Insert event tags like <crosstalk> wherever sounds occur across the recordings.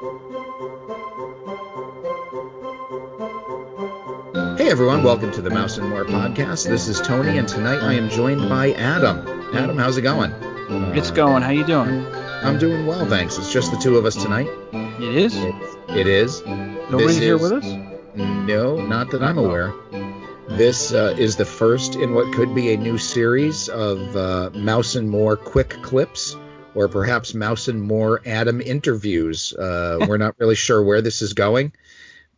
Hey everyone, welcome to the Mouse and More podcast. This is Tony, and tonight I am joined by Adam. Adam, how's it going? It's going. How you doing? I'm doing well, thanks. It's just the two of us tonight. It is. It is. Nobody's here is- with us. No, not that I'm aware. This uh, is the first in what could be a new series of uh, Mouse and More quick clips, or perhaps Mouse and More Adam interviews. Uh, <laughs> we're not really sure where this is going,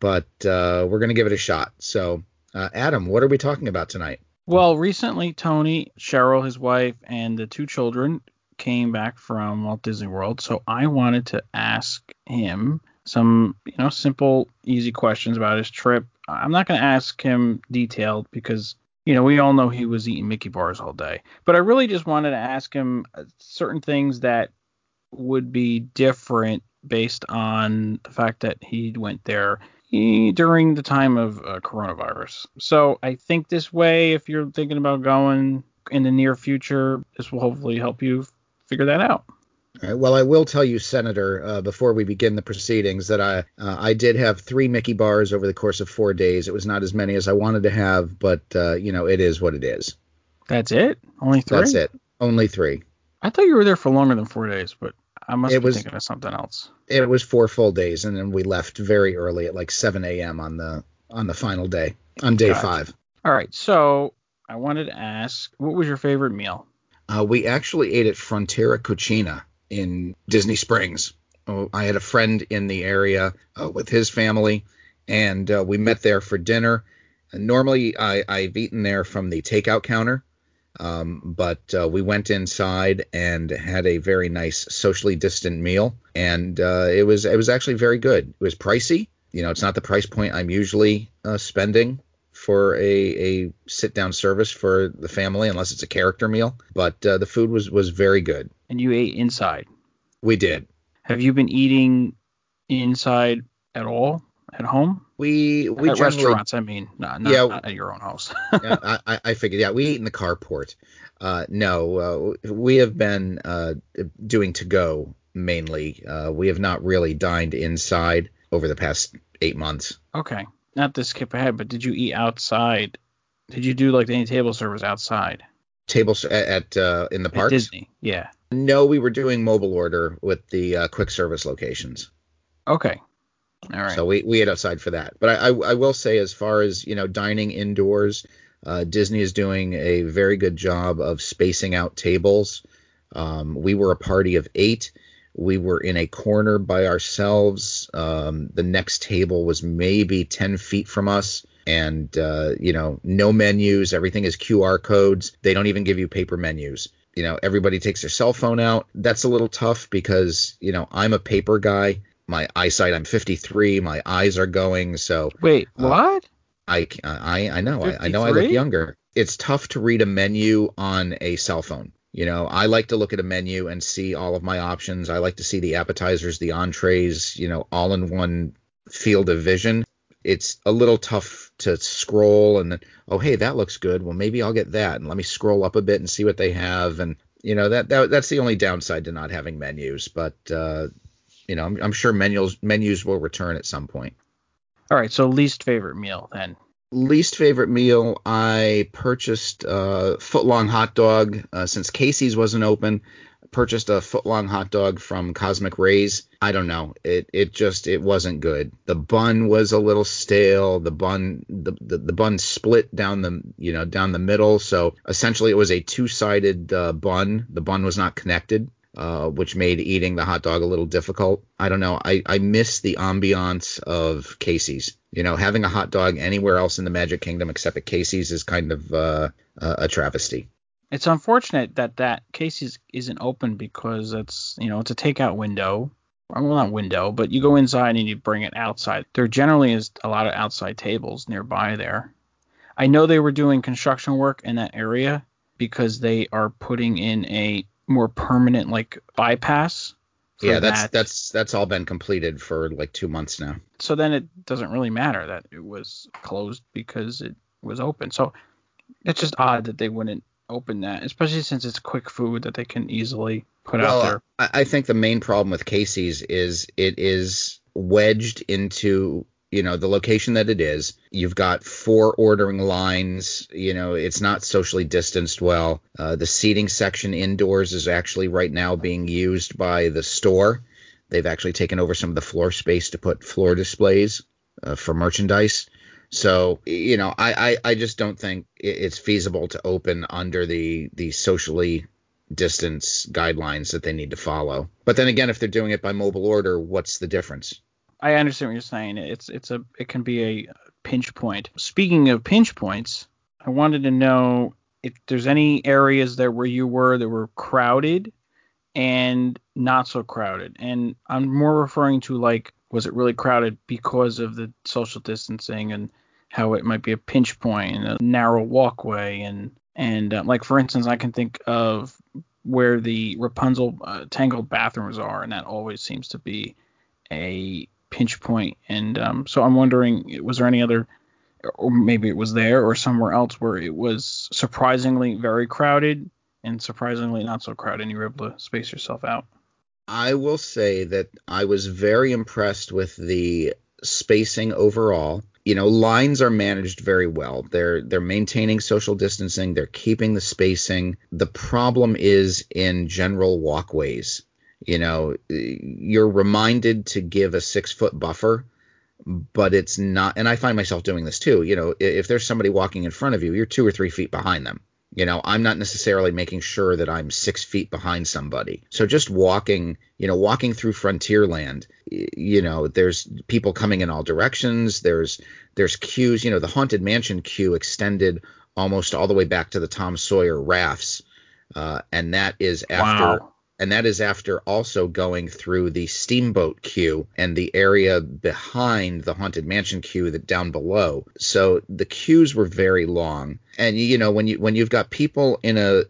but uh, we're going to give it a shot. So, uh, Adam, what are we talking about tonight? Well, recently Tony, Cheryl, his wife, and the two children came back from Walt Disney World. So I wanted to ask him some, you know, simple, easy questions about his trip. I'm not going to ask him detailed because, you know, we all know he was eating Mickey bars all day. But I really just wanted to ask him uh, certain things that would be different based on the fact that he went there during the time of uh, coronavirus. So I think this way, if you're thinking about going in the near future, this will hopefully help you figure that out. Right, well, I will tell you, Senator, uh, before we begin the proceedings, that I uh, I did have three Mickey bars over the course of four days. It was not as many as I wanted to have, but uh, you know, it is what it is. That's it? Only three? That's it. Only three. I thought you were there for longer than four days, but I must It be was- thinking of something else. It was four full days, and then we left very early at like 7 a.m. on the on the final day, on day Gotcha. five. All right, so I wanted to ask, what was your favorite meal? Uh, we actually ate at Frontera Cocina in Disney Springs. Oh, I had a friend in the area uh, with his family, and uh, we met there for dinner. And normally, I, I've eaten there from the takeout counter, um, but uh, we went inside and had a very nice socially distant meal, and uh, it was it was actually very good. It was pricey. You know, it's not the price point I'm usually uh, spending for a, a sit down service for the family unless it's a character meal. But uh, the food was was very good. And you ate inside. We did. Have you been eating inside at all at home? We we at restaurants, I mean, not, not, Yeah. not at your own house. <laughs> yeah, I, I- I figured yeah we eat in the carport. Uh, no, uh, we have been uh, doing to go mainly. Uh, we have not really dined inside over the past eight months. okay, not to skip ahead, but did you eat outside? Did you do like any table service outside Tables at, at uh, in the park. Disney? Yeah. No, we were doing mobile order with the uh, quick service locations. Okay. All right. So we, we ate outside for that. But I, I, I will say, as far as you know, dining indoors, uh, Disney is doing a very good job of spacing out tables. Um, we were a party of eight. We were in a corner by ourselves. Um, the next table was maybe 10 feet from us. And, uh, you know, no menus. Everything is QR codes. They don't even give you paper menus. You know, everybody takes their cell phone out. That's a little tough because, you know, I'm a paper guy my eyesight i'm 53 my eyes are going so Wait, uh, what? i i i know I, I know i look younger it's tough to read a menu on a cell phone you know i like to look at a menu and see all of my options i like to see the appetizers the entrees you know all in one field of vision it's a little tough to scroll and then oh hey that looks good well maybe i'll get that and let me scroll up a bit and see what they have and you know that, that that's the only downside to not having menus but uh you know, I'm, I'm sure menus menus will return at some point. All right. So least favorite meal then. Least favorite meal, I purchased a foot long hot dog uh, since Casey's wasn't open. Purchased a footlong hot dog from Cosmic Rays. I don't know, it it just it wasn't good. The bun was a little stale. The bun the, the, the bun split down the you know down the middle. So essentially, it was a two sided uh, bun. The bun was not connected. Uh, which made eating the hot dog a little difficult. I don't know. I, I miss the ambiance of Casey's. You know, having a hot dog anywhere else in the Magic Kingdom except at Casey's is kind of uh, a travesty. It's unfortunate that that Casey's isn't open because it's you know it's a takeout window. Well, not window, but you go inside and you bring it outside. There generally is a lot of outside tables nearby there. I know they were doing construction work in that area because they are putting in a more permanent like bypass. Yeah, that's that. that's that's all been completed for like two months now. so then it doesn't really matter that it was closed because it was open. So it's just odd that they wouldn't open that, especially since it's quick food that they can easily put well, out there. I, I think the main problem with Casey's is it is wedged into you know the location that it is. You've got four ordering lines you know it's not socially distanced well. Uh, the seating section indoors is actually right now being used by the store. They've actually taken over some of the floor space to put floor displays uh, for merchandise. So you know I, I i just don't think it's feasible to open under the the socially distance guidelines that they need to follow. But then again if they're doing it by mobile order what's the difference I understand what you're saying. It's it's a it can be a pinch point. Speaking of pinch points, I wanted to know if there's any areas there where you were that were crowded and not so crowded. And I'm more referring to like was it really crowded because of the social distancing and how it might be a pinch point and a narrow walkway and and uh, like for instance I can think of where the Rapunzel uh, tangled bathrooms are and that always seems to be a pinch point. And um, so I'm wondering, was there any other, or maybe it was there or somewhere else where it was surprisingly very crowded and surprisingly not so crowded, and you were able to space yourself out? I will say that I was very impressed with the spacing overall. You know, lines are managed very well. They're they're maintaining social distancing, they're keeping the spacing. The problem is in general walkways. You know, you're reminded to give a six foot buffer, but it's not. And I find myself doing this too. You know, if there's somebody walking in front of you, you're two or three feet behind them. You know, I'm not necessarily making sure that I'm six feet behind somebody. So just walking, you know, walking through frontier land, you know, there's people coming in all directions. There's there's queues. You know, the haunted mansion queue extended almost all the way back to the Tom Sawyer rafts, uh, and that is after Wow. And that is after also going through the steamboat queue and the area behind the haunted mansion queue that down below. So the queues were very long, and you know when you when you've got people in a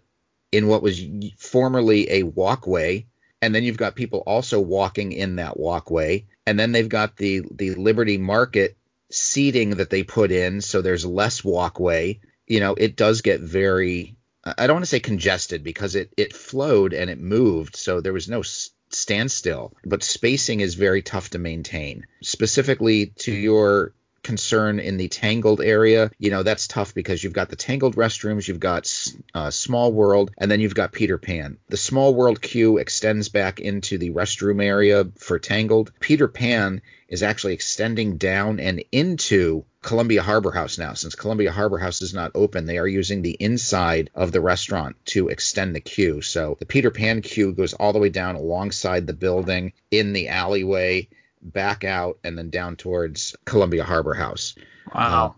in what was formerly a walkway, and then you've got people also walking in that walkway, and then they've got the the Liberty Market seating that they put in, so there's less walkway. You know, it does get very I don't want to say congested because it it flowed and it moved, so there was no standstill. But spacing is very tough to maintain. Specifically to your concern in the tangled area, you know that's tough because you've got the tangled restrooms, you've got uh, Small World, and then you've got Peter Pan. The Small World queue extends back into the restroom area for tangled. Peter Pan is actually extending down and into Columbia Harbor House now. Since Columbia Harbor House is not open, they are using the inside of the restaurant to extend the queue. So the Peter Pan queue goes all the way down alongside the building in the alleyway, back out, and then down towards Columbia Harbor House. Wow. Um,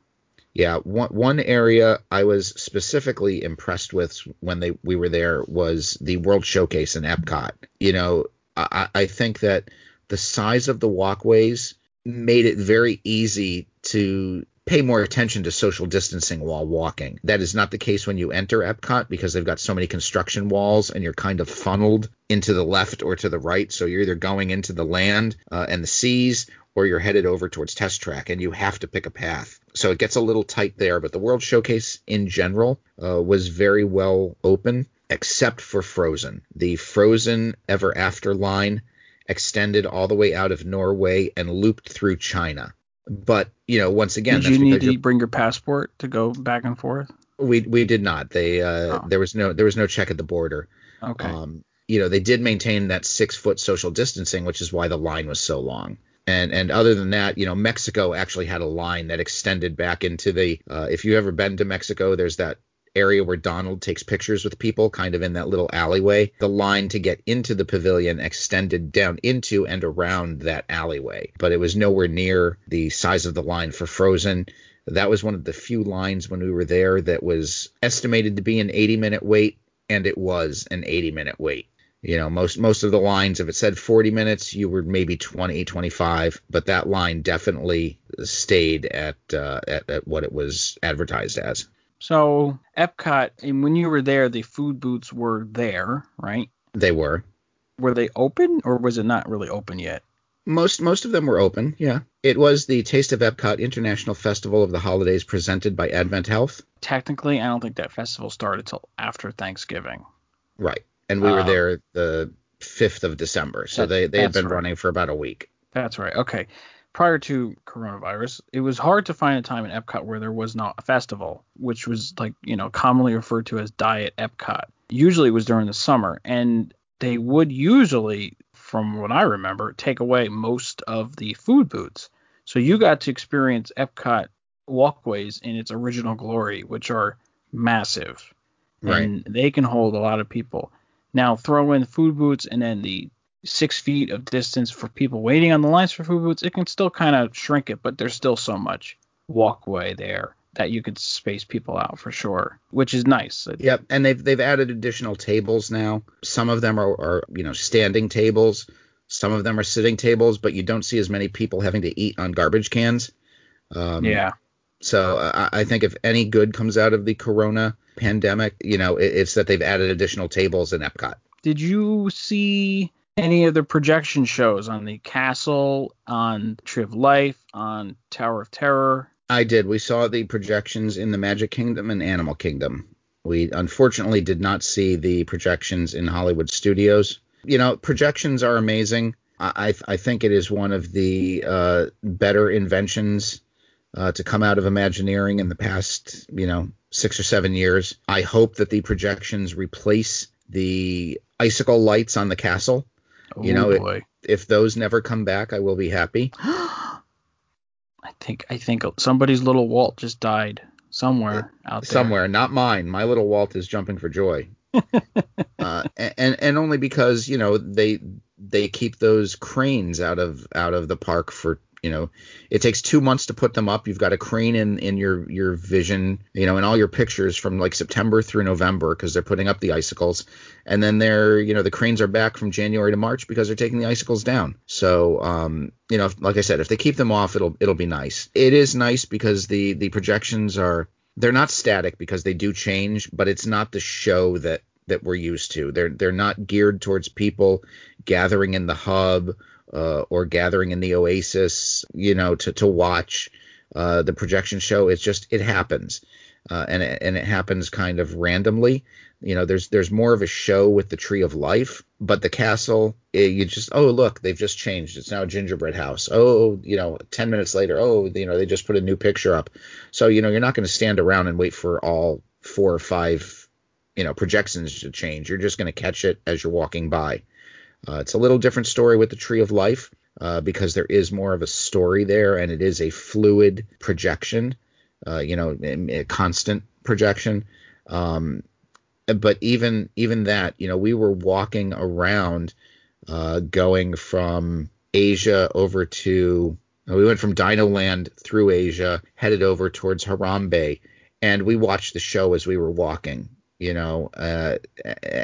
yeah, one one area I was specifically impressed with when they we were there was the World Showcase in Epcot. You know, I, I think that the size of the walkways made it very easy to pay more attention to social distancing while walking. That is not the case when you enter Epcot because they've got so many construction walls and you're kind of funneled into the left or to the right. So you're either going into the land uh, and the seas or you're headed over towards Test Track and you have to pick a path. So it gets a little tight there, but the World Showcase in general uh, was very well open, except for Frozen. The Frozen Ever After line extended all the way out of Norway and looped through China. But you know, once again, Did you need to bring your passport to go back and forth? we we did not. They uh, Oh. there was no there was no check at the border. Okay. Um, you know, they did maintain that six foot social distancing, which is why the line was so long. And and other than that, you know, Mexico actually had a line that extended back into the. Uh, if you've ever been to Mexico, there's that area where Donald takes pictures with people, kind of in that little alleyway. The line to get into the pavilion extended down into and around that alleyway, but it was nowhere near the size of the line for Frozen. That was one of the few lines when we were there that was estimated to be an 80 minute wait, and it was an 80 minute wait. You know, most most of the lines, if it said 40 minutes, you were maybe 20, 25, but that line definitely stayed at uh, at, at what it was advertised as. So Epcot, and when you were there, the food booths were there, right? They were Were they open or was it not really open yet? most most of them were open. Yeah, It was the Taste of Epcot International Festival of the Holidays presented by Advent Health. Technically, I don't think that festival started till after Thanksgiving. Right. And we were Um, there the 5th of December. So That- they, they had been right. running for about a week. That's right. Okay. Prior to coronavirus, it was hard to find a time in Epcot where there was not a festival, which was like, you know, commonly referred to as Diet Epcot. Usually it was during the summer, and they would usually, from what I remember, take away most of the food booths. So you got to experience Epcot walkways in its original glory, which are massive. Right. And they can hold a lot of people. Now throw in food booths and then the six feet of distance for people waiting on the lines for food booths, it can still kind of shrink it, but there's still so much walkway there that you could space people out for sure, which is nice. Yep, and they've they've added additional tables now. Some of them are, are you know standing tables, some of them are sitting tables, but you don't see as many people having to eat on garbage cans. Um, yeah. So uh, I, I think if any good comes out of the Corona pandemic, you know, it, it's that they've added additional tables in Epcot. Did you see any of the projection shows on the castle, on Tree of Life, on Tower of Terror? I did. We saw the projections in the Magic Kingdom and Animal Kingdom. We unfortunately did not see the projections in Hollywood Studios. You know, projections are amazing. I, I think it is one of the uh, better inventions uh, to come out of Imagineering in the past, you know, six or seven years. I hope that the projections replace the icicle lights on the castle. You Oh, know, it- boy. If those never come back, I will be happy. <gasps> I think I think somebody's little Walt just died somewhere out there. somewhere, not mine. My little Walt is jumping for joy. <laughs> uh, and and only because you know they they keep those cranes out of out of the park for you know it takes two months to put them up. You've got a crane in in your your vision, you know, in all your pictures from like September through November because they're putting up the icicles, and then they're you know the cranes are back from January to March because they're taking the icicles down. So um you know like I said, if they keep them off, it'll it'll be nice. It is nice because the the projections are they're not static because they do change, but it's not the show that that we're used to. They're they're not geared towards people gathering in the hub uh, or gathering in the Oasis, you know, to to watch uh, the projection show. It's just it happens, uh, and it, and it happens kind of randomly. You know, there's there's more of a show with the Tree of Life, but the castle, eh, you just oh look, they've just changed. It's now a gingerbread house. Oh, you know, ten minutes later, oh, you know, they just put a new picture up. So you know, you're not going to stand around and wait for all four or five, you know, projections to change. You're just going to catch it as you're walking by. Uh, it's a little different story with the Tree of Life uh, because there is more of a story there, and it is a fluid projection. Uh, you know, a, constant projection. Um, but even even that, you know, we were walking around, uh, going from Asia over to. We went from Dino Land through Asia, headed over towards Harambe, and we watched the show as we were walking. You know, uh,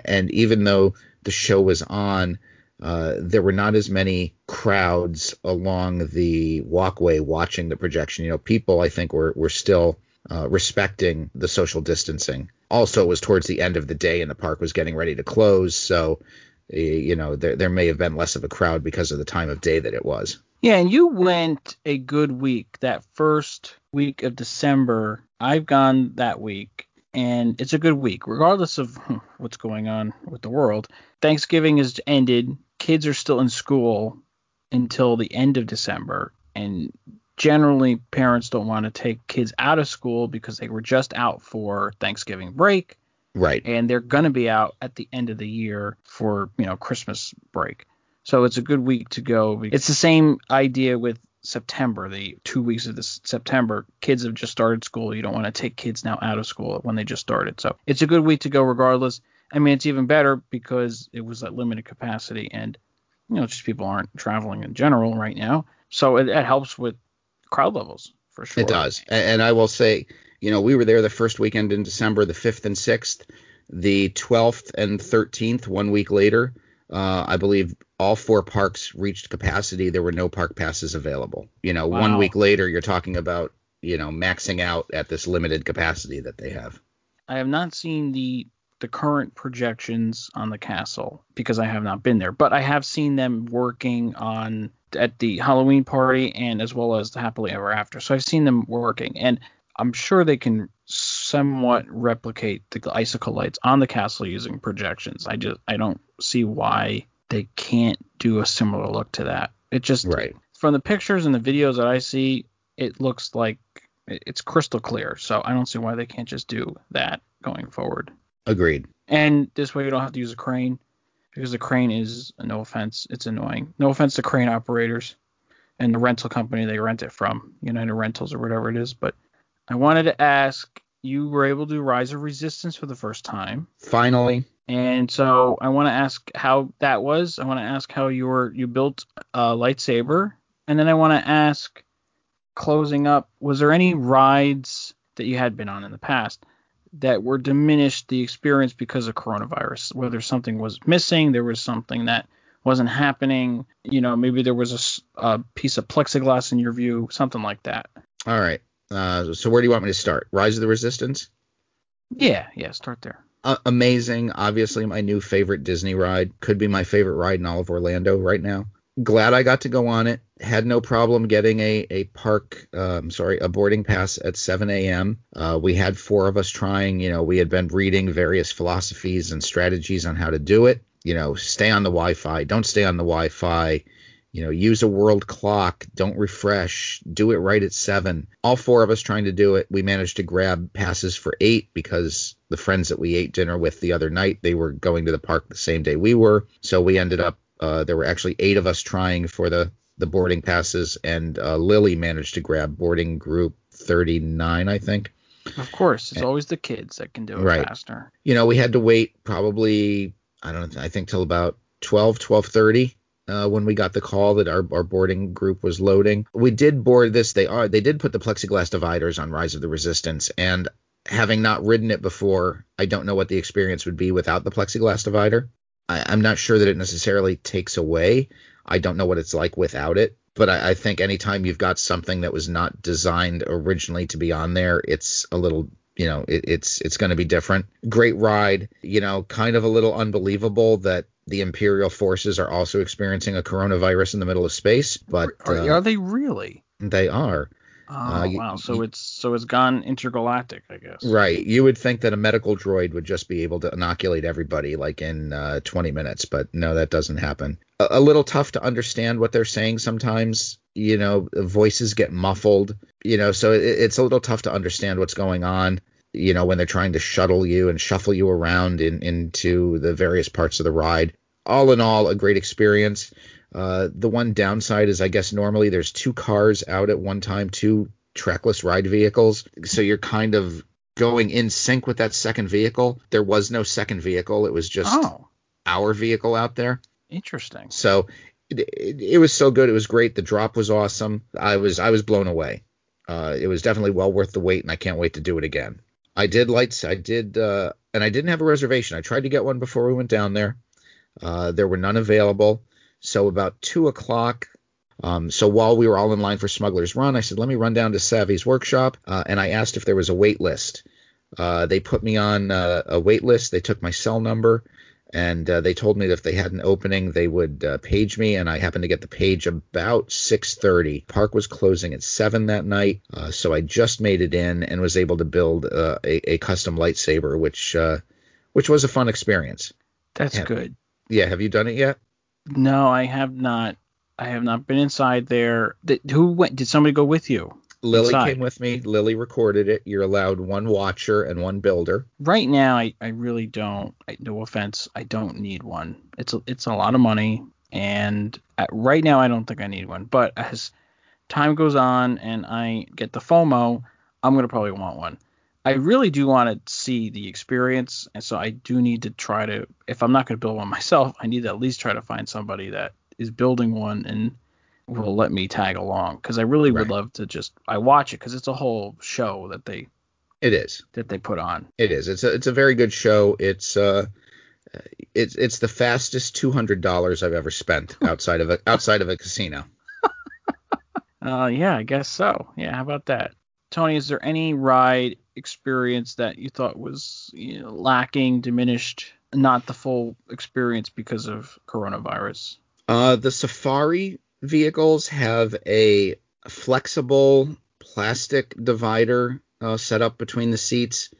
and even though the show was on, uh, there were not as many crowds along the walkway watching the projection. You know, people I think were were still uh, respecting the social distancing. Also, it was towards the end of the day and the park was getting ready to close, so you know there there may have been less of a crowd because of the time of day that it was. Yeah, and you went a good week. That first week of December, I've gone that week, and it's a good week, regardless of hmm, what's going on with the world. Thanksgiving is ended. Kids are still in school until the end of December, and generally parents don't want to take kids out of school because they were just out for Thanksgiving break Right. and they're going to be out at the end of the year for you know Christmas break. So it's a good week to go. It's the same idea with September, the two weeks of this September. Kids have just started school. You don't want to take kids now out of school when they just started. So it's a good week to go regardless. I mean, it's even better because it was at limited capacity and you know just people aren't traveling in general right now. So it, it helps with crowd levels for sure. It does. And I will say, you know, we were there the first weekend in December, the 5th and 6th, the 12th and 13th, one week later. Uh, I believe all four parks reached capacity. There were no park passes available. You know, one week later, you're talking about, you know, maxing out at this limited capacity that they have. I have not seen the the current projections on the castle because I have not been there, but I have seen them working on at the Halloween party and as well as the Happily Ever After. So I've seen them working, and I'm sure they can somewhat replicate the icicle lights on the castle using projections. I just I don't see why they can't do a similar look to that. It just Right. from the pictures and the videos that I see, it looks like it's crystal clear. So I don't see why they can't just do that going forward. Agreed. And this way you don't have to use a crane because the crane is no offense, it's annoying. No offense to crane operators and the rental company they rent it from, United Rentals or whatever it is. But I wanted to ask, you were able to do Rise of Resistance for the first time. Finally, And so I want to ask how that was. I want to ask how you were you built a lightsaber, and then I want to ask, closing up, was there any rides that you had been on in the past that were diminished the experience because of coronavirus? Whether something was missing, there was something that wasn't happening, you know, maybe there was a piece of plexiglass in your view, something like that. all right. Uh, so where do you want me to start? Rise of the Resistance. Yeah, yeah, start there. Uh, amazing. Obviously, my new favorite Disney ride. Could be my favorite ride in all of Orlando right now. Glad I got to go on it. Had no problem getting a a park, um, sorry, a boarding pass at 7 a.m. Uh, we had four of us trying. You know, we had been reading various philosophies and strategies on how to do it. You know, stay on the Wi-Fi. Don't stay on the Wi-Fi. You know, use a world clock. Don't refresh. Do it right at seven. All four of us trying to do it. We managed to grab passes for eight because the friends that we ate dinner with the other night, they were going to the park the same day we were. So we ended up, uh, there were actually eight of us trying for the, the boarding passes, and uh, Lily managed to grab boarding group 39, I think. Of course, it's always the kids that can do it Right. faster. you know, we had to wait probably I don't know, I think till about 12, 12:30 uh, when we got the call that our, our boarding group was loading. We did board this. They are they did put the plexiglass dividers on Rise of the Resistance, and having not ridden it before, I don't know what the experience would be without the plexiglass divider. I, I'm not sure that it necessarily takes away. I don't know what it's like without it. But I, I think anytime you've got something that was not designed originally to be on there, it's a little you know it, it's it's going to be different great ride you know kind of a little unbelievable that the imperial forces are also experiencing a coronavirus in the middle of space but are, uh, are they really? they are Oh Uh, you- wow! So it's so it's gone intergalactic, I guess. right you would think that a medical droid would just be able to inoculate everybody like in uh, 20 minutes but no that doesn't happen a, a little tough to understand what they're saying sometimes you know voices get muffled you know so it, it's a little tough to understand what's going on you know when they're trying to shuttle you and shuffle you around in, into the various parts of the ride all in all a great experience uh, the one downside is i guess normally there's two cars out at one time two trackless ride vehicles so you're kind of going in sync with that second vehicle there was no second vehicle it was just Oh, our vehicle out there interesting. so it, it, it was so good. It was great. The drop was awesome. I was I was blown away. Uh, it was definitely well worth the wait, and I can't wait to do it again. I did lights. I did, uh, and I didn't have a reservation. I tried to get one before we went down there. Uh, there were none available. So about two o'clock. Um, so while we were all in line for Smuggler's Run, I said, "Let me run down to Savi's workshop," uh, and I asked if there was a wait list. Uh, they put me on uh, a wait list. They took my cell number and uh, they told me that if they had an opening, they would uh, page me. And I happened to get the page about 6:30. Park was closing at seven that night, uh, so I just made it in and was able to build uh, a, a custom lightsaber, which uh, which was a fun experience. That's good. Yeah, have you done it yet? No, I have not. I have not been inside there. Th- who went? Did somebody go with you? Lily Inside. came with me. Lily recorded it. You're allowed one watcher and one builder. Right now, I, I really don't. I, no offense, I don't need one. It's a, it's a lot of money, and at, right now I don't think I need one. But as time goes on and I get the FOMO, I'm gonna probably want one. I really do want to see the experience, and so I do need to try to. If I'm not gonna build one <laughs> myself, I need to at least try to find somebody that is building one and will let me tag along because I really would love to just I watch it because it's a whole show that they It is. that they put on. It is. It's a it's a very good show. It's uh it's it's the fastest two hundred dollars I've ever spent <laughs> outside of a outside of a casino. <laughs> Uh, yeah, I guess so. Yeah, how about that? Tony, is there any ride experience that you thought was you know, lacking, diminished, not the full experience because of coronavirus? Uh the safari vehicles have a flexible plastic divider uh, set up between the seats.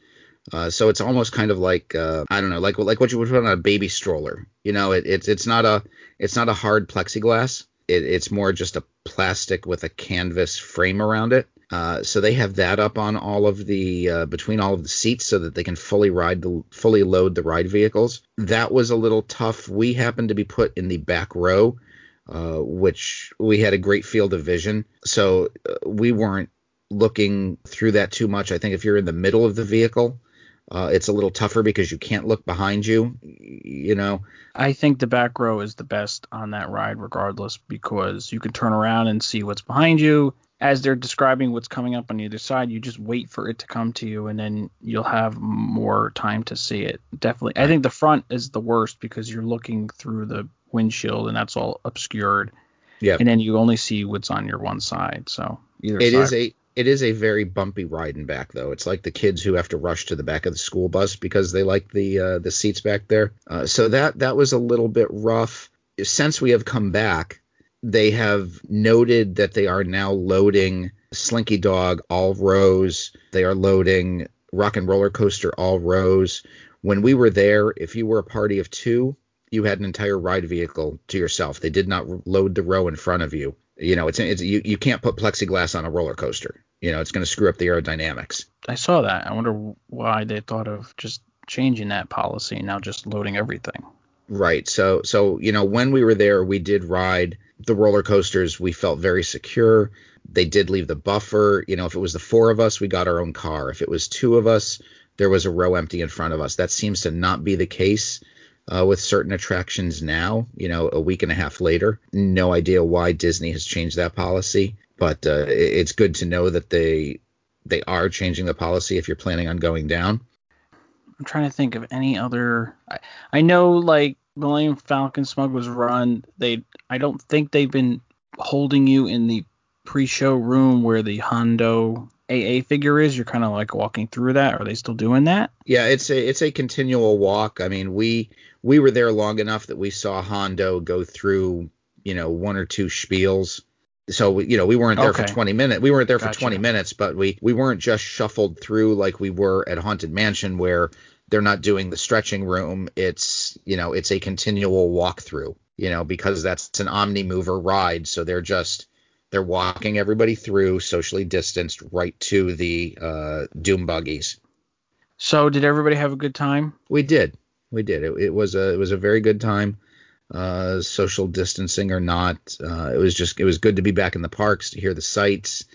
Uh, so it's almost kind of like uh, I don't know, like like what you would put on a baby stroller. You know, it, it's it's not a it's not a hard plexiglass. It, it's more just a plastic with a canvas frame around it. Uh, so they have that up on all of the uh, between all of the seats so that they can fully ride the fully load the ride vehicles. That was a little tough. We happened to be put in the back row, uh, which we had a great field of vision, so uh, we weren't looking through that too much. I think if you're in the middle of the vehicle, uh, it's a little tougher because you can't look behind you. You know. I think the back row is the best on that ride, regardless, because you can turn around and see what's behind you as they're describing what's coming up on either side, you just wait for it to come to you, and then you'll have more time to see it. Definitely, I think the front is the worst because you're looking through the windshield, and that's all obscured. Yeah. And then you only see what's on your one side. So either it side. is a it is a very bumpy ride and back though. It's like the kids who have to rush to the back of the school bus because they like the uh, the seats back there. Uh, so that that was a little bit rough. Since we have come back, they have noted that they are now loading Slinky Dog all rows. They are loading Rock and Roller Coaster all rows. When we were there, if you were a party of two, you had an entire ride vehicle to yourself. They did not load the row in front of you. You know, it's, it's you, you can't put plexiglass on a roller coaster. You know, it's going to screw up the aerodynamics. I saw that. I wonder why they thought of just changing that policy now just loading everything. Right. So so you know when we were there, we did ride the roller coasters. We felt very secure. They did leave the buffer. You know, if it was the four of us, we got our own car. If it was two of us, there was a row empty in front of us. That seems to not be the case uh, with certain attractions now. You know, a week and a half later, no idea why Disney has changed that policy, but uh, it's good to know that they they are changing the policy if you're planning on going down. I'm trying to think of any other. I, I know like Millennium Falcon Smugglers Run. They I don't think they've been holding you in the pre-show room where the Hondo AA figure is. You're kind of like walking through that. Are they still doing that? Yeah, it's a it's a continual walk. I mean, we we were there long enough that we saw Hondo go through you know one or two spiels. So you know we weren't there Okay. for 20 minutes. We weren't there Gotcha. for 20 minutes, but we we weren't just shuffled through like we were at Haunted Mansion where they're not doing the stretching room. It's you know it's a continual walkthrough. You know because that's an omni mover ride, so they're just they're walking everybody through socially distanced right to the uh, doom buggies. So did everybody have a good time? We did. We did. It, it was a it was a very good time. Uh, social distancing or not, uh, it was just it was good to be back in the parks to hear the sights.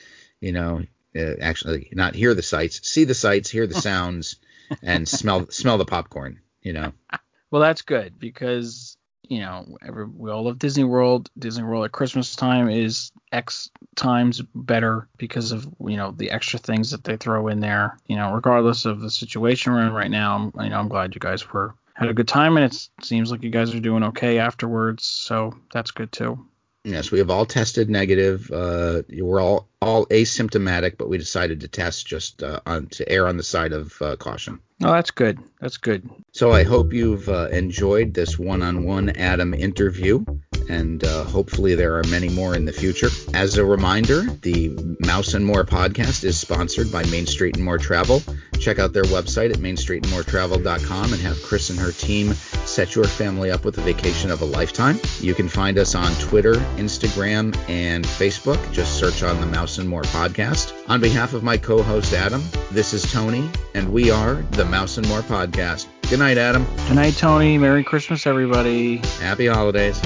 You know, uh, actually not hear the sights, see the sights, hear the <laughs> sounds, and smell smell the popcorn. You know. <laughs> Well, that's good because you know every, we all love Disney World. Disney World at Christmas time is X times better because of you know the extra things that they throw in there. You know, regardless of the situation we're in right now, I'm, you know I'm glad you guys were had a good time and it seems like you guys are doing okay afterwards. So that's good too. Yes, we have all tested negative. Uh, we're all all asymptomatic, but we decided to test just uh, on to err on the side of uh, caution. Oh, that's good. That's good. So I hope you've uh, enjoyed this one-on-one Adam interview, and uh, hopefully there are many more in the future. As a reminder, the Mouse and More podcast is sponsored by Main Street and More Travel. Check out their website at mainstreetandmoretravel.com and have Chris and her team set your family up with a vacation of a lifetime. You can find us on Twitter, Instagram, and Facebook. Just search on the Mouse and More podcast. On behalf of my co-host Adam, this is Tony, and we are the Mouse and More podcast. Good night, Adam. Good night, Tony. Merry Christmas, everybody. Happy holidays.